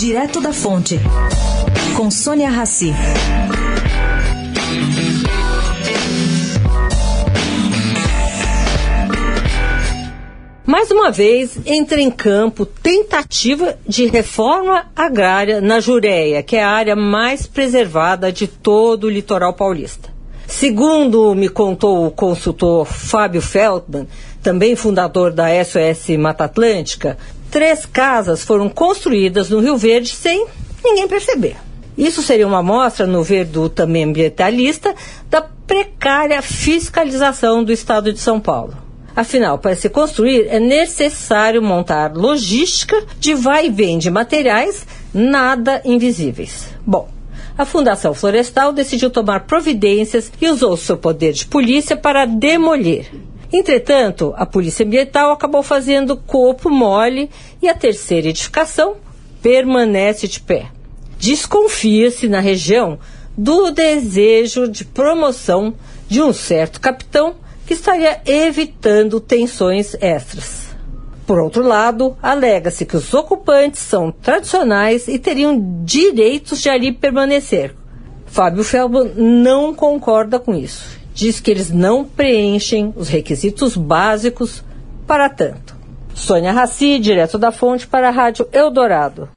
Direto da Fonte, com Sônia Rassi. Mais uma vez, entra em campo tentativa de reforma agrária na Jureia, que é a área mais preservada de todo o litoral paulista. Segundo me contou o consultor Fábio Feldman, também fundador da SOS Mata Atlântica, três casas foram construídas no Rio Verde sem ninguém perceber. Isso seria uma amostra, no ver do também ambientalista, da precária fiscalização do Estado de São Paulo. Afinal, para se construir é necessário montar logística de vai e de materiais nada invisíveis. Bom, a Fundação Florestal decidiu tomar providências e usou seu poder de polícia para demolir. Entretanto, a Polícia Ambiental acabou fazendo corpo mole e a terceira edificação permanece de pé. Desconfia-se na região do desejo de promoção de um certo capitão que estaria evitando tensões extras. Por outro lado, alega-se que os ocupantes são tradicionais e teriam direitos de ali permanecer. Fábio Felbo não concorda com isso diz que eles não preenchem os requisitos básicos para tanto. Sônia Raci, direto da fonte para a Rádio Eldorado.